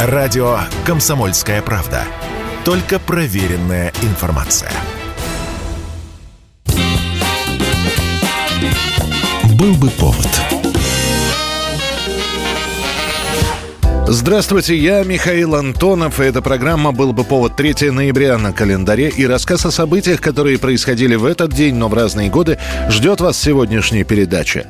Радио «Комсомольская правда». Только проверенная информация. Был бы повод. Здравствуйте, я Михаил Антонов, и эта программа «Был бы повод» 3 ноября на календаре, и рассказ о событиях, которые происходили в этот день, но в разные годы, ждет вас сегодняшняя передача.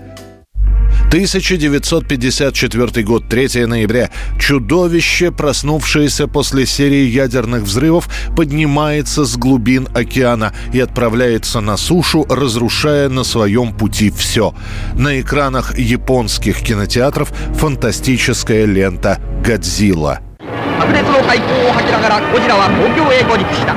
1954 год, 3 ноября. Чудовище, проснувшееся после серии ядерных взрывов, поднимается с глубин океана и отправляется на сушу, разрушая на своем пути все. На экранах японских кинотеатров фантастическая лента «Годзилла». 白熱の海溝を吐きながらゴジラは東京へ上陸した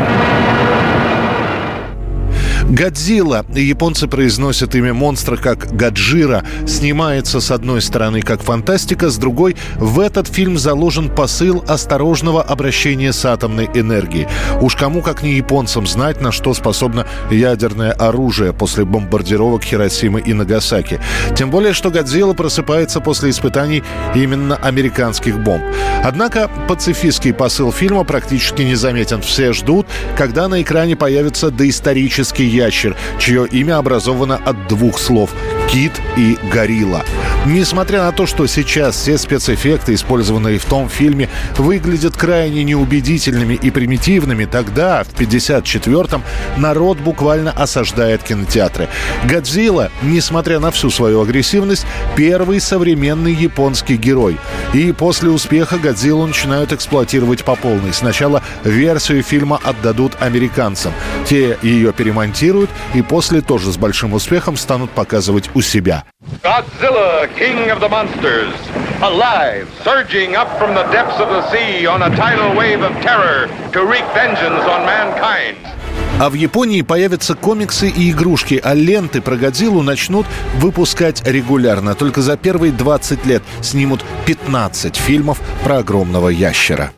Годзилла, японцы произносят имя монстра как Гаджира, снимается с одной стороны как фантастика, с другой в этот фильм заложен посыл осторожного обращения с атомной энергией. Уж кому как не японцам знать, на что способно ядерное оружие после бомбардировок Хиросимы и Нагасаки. Тем более, что Годзилла просыпается после испытаний именно американских бомб. Однако пацифистский посыл фильма практически незаметен. Все ждут, когда на экране появится доисторический ящер, чье имя образовано от двух слов кит и горилла. Несмотря на то, что сейчас все спецэффекты, использованные в том фильме, выглядят крайне неубедительными и примитивными, тогда, в 54-м, народ буквально осаждает кинотеатры. Годзилла, несмотря на всю свою агрессивность, первый современный японский герой. И после успеха Годзиллу начинают эксплуатировать по полной. Сначала версию фильма отдадут американцам. Те ее перемонтируют и после тоже с большим успехом станут показывать у себя. Godzilla, king of the monsters, alive, surging up from the depths of the sea on a tidal wave of terror to wreak vengeance on mankind. А в Японии появятся комиксы и игрушки, а ленты про Годзиллу начнут выпускать регулярно. Только за первые 20 лет снимут 15 фильмов про огромного ящера.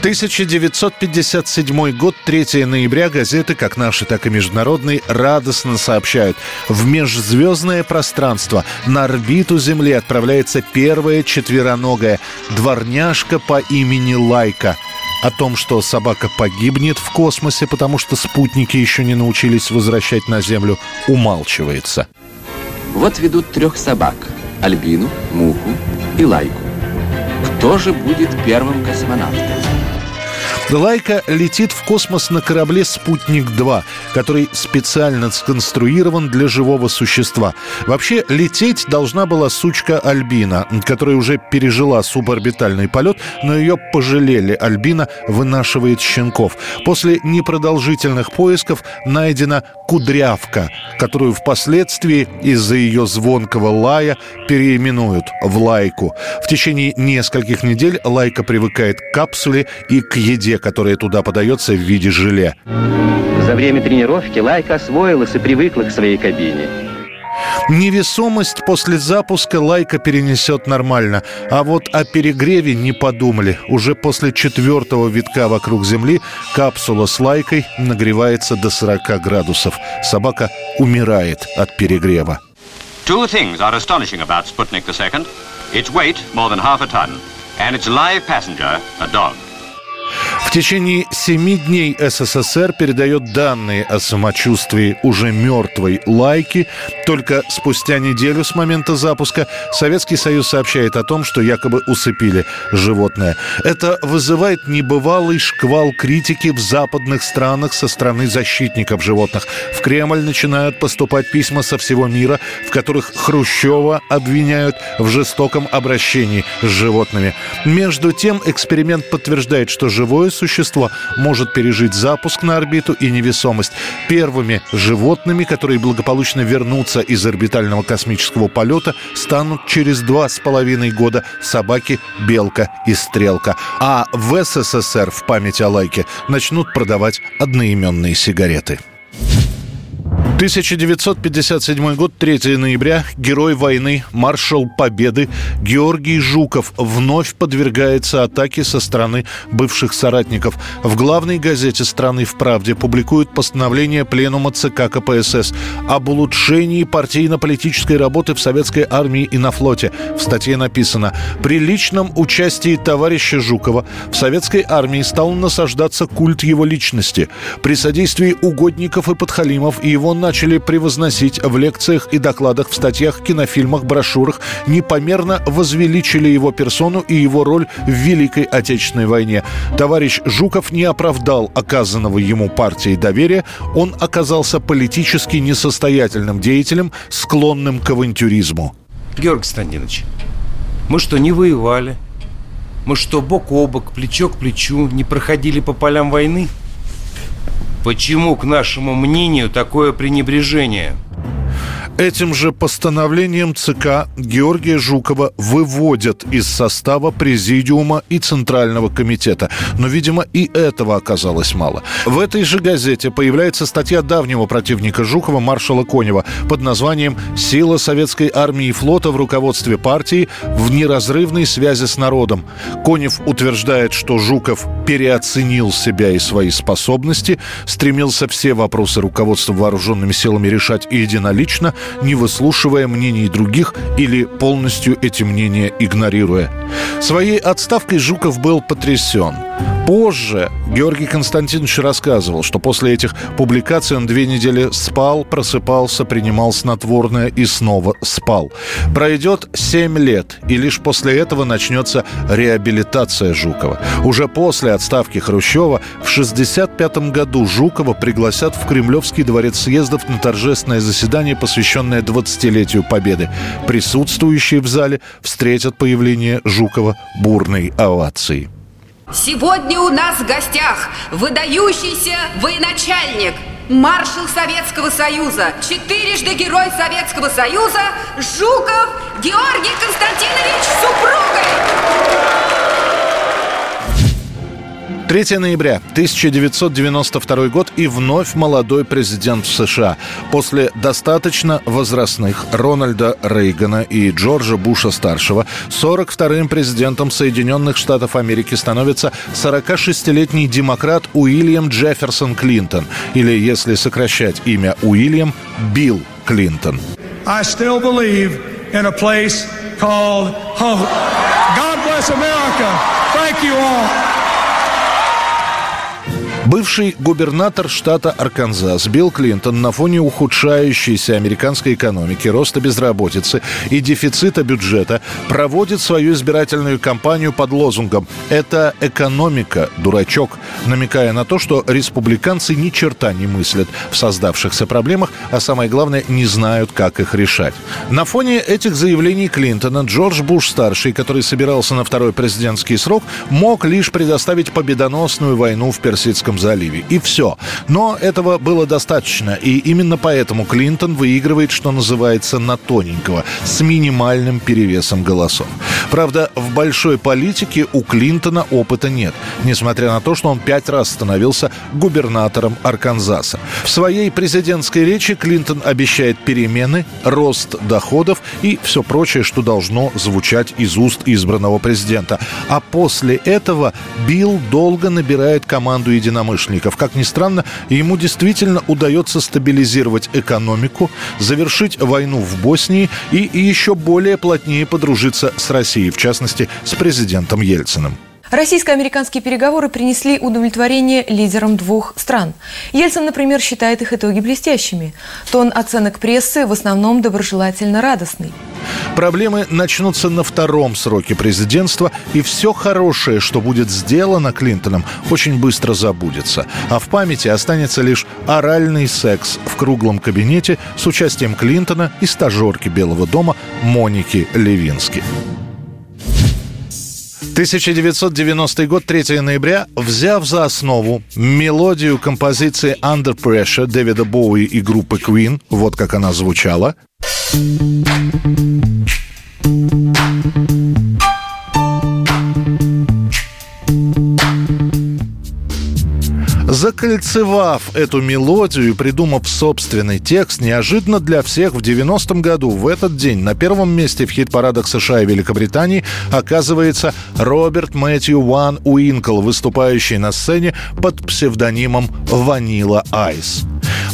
1957 год, 3 ноября, газеты, как наши, так и международные, радостно сообщают. В межзвездное пространство на орбиту Земли отправляется первая четвероногая дворняжка по имени Лайка. О том, что собака погибнет в космосе, потому что спутники еще не научились возвращать на Землю, умалчивается. Вот ведут трех собак – Альбину, Муху и Лайку. Кто же будет первым космонавтом? Лайка летит в космос на корабле «Спутник-2», который специально сконструирован для живого существа. Вообще, лететь должна была сучка Альбина, которая уже пережила суборбитальный полет, но ее пожалели. Альбина вынашивает щенков. После непродолжительных поисков найдена кудрявка, которую впоследствии из-за ее звонкого лая переименуют в лайку. В течение нескольких недель лайка привыкает к капсуле и к еде, которая туда подается в виде желе. За время тренировки Лайка освоилась и привыкла к своей кабине. Невесомость после запуска Лайка перенесет нормально. А вот о перегреве не подумали. Уже после четвертого витка вокруг Земли капсула с Лайкой нагревается до 40 градусов. Собака умирает от перегрева. Two things are astonishing about Sputnik 2. Its weight, more than half a ton, and its live passenger, a dog. В течение семи дней СССР передает данные о самочувствии уже мертвой Лайки. Только спустя неделю с момента запуска Советский Союз сообщает о том, что якобы усыпили животное. Это вызывает небывалый шквал критики в западных странах со стороны защитников животных. В Кремль начинают поступать письма со всего мира, в которых Хрущева обвиняют в жестоком обращении с животными. Между тем, эксперимент подтверждает, что живое существо может пережить запуск на орбиту и невесомость. Первыми животными, которые благополучно вернутся из орбитального космического полета, станут через два с половиной года собаки Белка и Стрелка. А в СССР в память о лайке начнут продавать одноименные сигареты. 1957 год, 3 ноября. Герой войны, маршал Победы Георгий Жуков вновь подвергается атаке со стороны бывших соратников. В главной газете страны «В правде» публикуют постановление Пленума ЦК КПСС об улучшении партийно-политической работы в советской армии и на флоте. В статье написано «При личном участии товарища Жукова в советской армии стал насаждаться культ его личности. При содействии угодников и подхалимов и его начали превозносить в лекциях и докладах, в статьях, кинофильмах, брошюрах, непомерно возвеличили его персону и его роль в Великой Отечественной войне. Товарищ Жуков не оправдал оказанного ему партией доверия, он оказался политически несостоятельным деятелем, склонным к авантюризму. Георгий Константинович, мы что, не воевали? Мы что, бок о бок, плечо к плечу, не проходили по полям войны? Почему, к нашему мнению, такое пренебрежение? Этим же постановлением ЦК Георгия Жукова выводят из состава Президиума и Центрального комитета. Но, видимо, и этого оказалось мало. В этой же газете появляется статья давнего противника Жукова, маршала Конева, под названием «Сила советской армии и флота в руководстве партии в неразрывной связи с народом». Конев утверждает, что Жуков переоценил себя и свои способности, стремился все вопросы руководства вооруженными силами решать единолично, не выслушивая мнений других или полностью эти мнения игнорируя. Своей отставкой Жуков был потрясен. Позже Георгий Константинович рассказывал, что после этих публикаций он две недели спал, просыпался, принимал снотворное и снова спал. Пройдет семь лет, и лишь после этого начнется реабилитация Жукова. Уже после отставки Хрущева в 1965 году Жукова пригласят в Кремлевский дворец съездов на торжественное заседание, посвященное 20-летию Победы. Присутствующие в зале встретят появление Жукова бурной овацией. Сегодня у нас в гостях выдающийся военачальник, маршал Советского Союза, четырежды герой Советского Союза Жуков Георгий Константинович с супругой. 3 ноября 1992 год и вновь молодой президент США. После достаточно возрастных Рональда Рейгана и Джорджа Буша-старшего 42-м президентом Соединенных Штатов Америки становится 46-летний демократ Уильям Джефферсон Клинтон. Или, если сокращать имя Уильям, Билл Клинтон. I still believe in a place called home. God bless America. Thank you all. Бывший губернатор штата Арканзас Билл Клинтон на фоне ухудшающейся американской экономики, роста безработицы и дефицита бюджета проводит свою избирательную кампанию под лозунгом «Это экономика, дурачок», намекая на то, что республиканцы ни черта не мыслят в создавшихся проблемах, а самое главное, не знают, как их решать. На фоне этих заявлений Клинтона Джордж Буш-старший, который собирался на второй президентский срок, мог лишь предоставить победоносную войну в Персидском заливе. И все. Но этого было достаточно. И именно поэтому Клинтон выигрывает, что называется, на тоненького, с минимальным перевесом голосов. Правда, в большой политике у Клинтона опыта нет, несмотря на то, что он пять раз становился губернатором Арканзаса. В своей президентской речи Клинтон обещает перемены, рост доходов и все прочее, что должно звучать из уст избранного президента. А после этого Билл долго набирает команду единомышленников единомышленников. Как ни странно, ему действительно удается стабилизировать экономику, завершить войну в Боснии и еще более плотнее подружиться с Россией, в частности, с президентом Ельциным. Российско-американские переговоры принесли удовлетворение лидерам двух стран. Ельцин, например, считает их итоги блестящими. Тон оценок прессы в основном доброжелательно радостный. Проблемы начнутся на втором сроке президентства, и все хорошее, что будет сделано Клинтоном, очень быстро забудется. А в памяти останется лишь оральный секс в круглом кабинете с участием Клинтона и стажерки Белого дома Моники Левински. 1990 год, 3 ноября, взяв за основу мелодию композиции «Under Pressure» Дэвида Боуи и группы Queen, вот как она звучала. Закольцевав эту мелодию и придумав собственный текст, неожиданно для всех в 90-м году в этот день на первом месте в хит-парадах США и Великобритании оказывается Роберт Мэтью Ван Уинкл, выступающий на сцене под псевдонимом «Ванила Айс».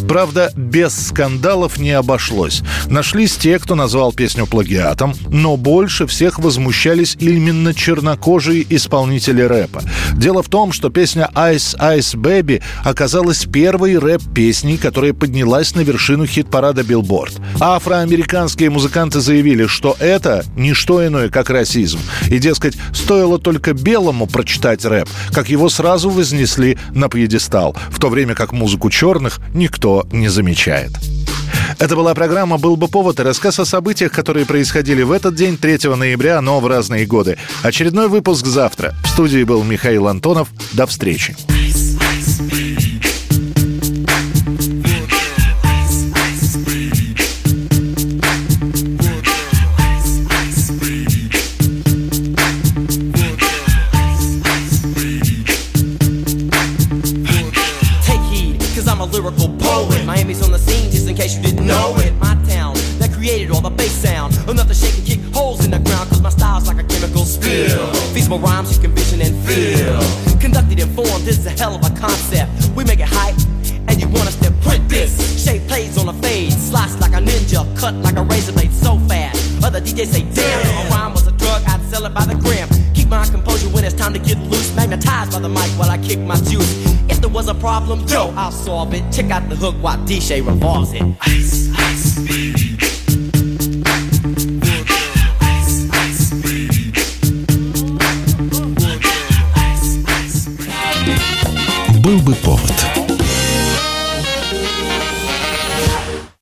Правда, без скандалов не обошлось. Нашлись те, кто назвал песню плагиатом, но больше всех возмущались именно чернокожие исполнители рэпа. Дело в том, что песня «Ice Ice Baby» оказалась первой рэп-песней, которая поднялась на вершину хит-парада Билборд. Афроамериканские музыканты заявили, что это не что иное, как расизм. И, дескать, стоило только белому прочитать рэп, как его сразу вознесли на пьедестал, в то время как музыку черных никто не замечает. Это была программа «Был бы повод» и рассказ о событиях, которые происходили в этот день, 3 ноября, но в разные годы. Очередной выпуск завтра. В студии был Михаил Антонов. До встречи. lyrical all the bass sound. Enough to shake and kick holes in the ground, cause my style's like a chemical spill. Feasible rhymes you can vision and feel. Conducted in form, this is a hell of a concept. We make it hype, and you want us to print this. Shape plays on a fade, slice like a ninja, cut like a razor blade so fast. Other DJs say, damn, a rhyme was a drug, I'd sell it by the gram. Keep my composure when it's time to get loose. Magnetized by the mic while I kick my juice. If there was a problem, yo, I'll solve it. Check out the hook while DJ revolves it. Ice, ice, был бы повод.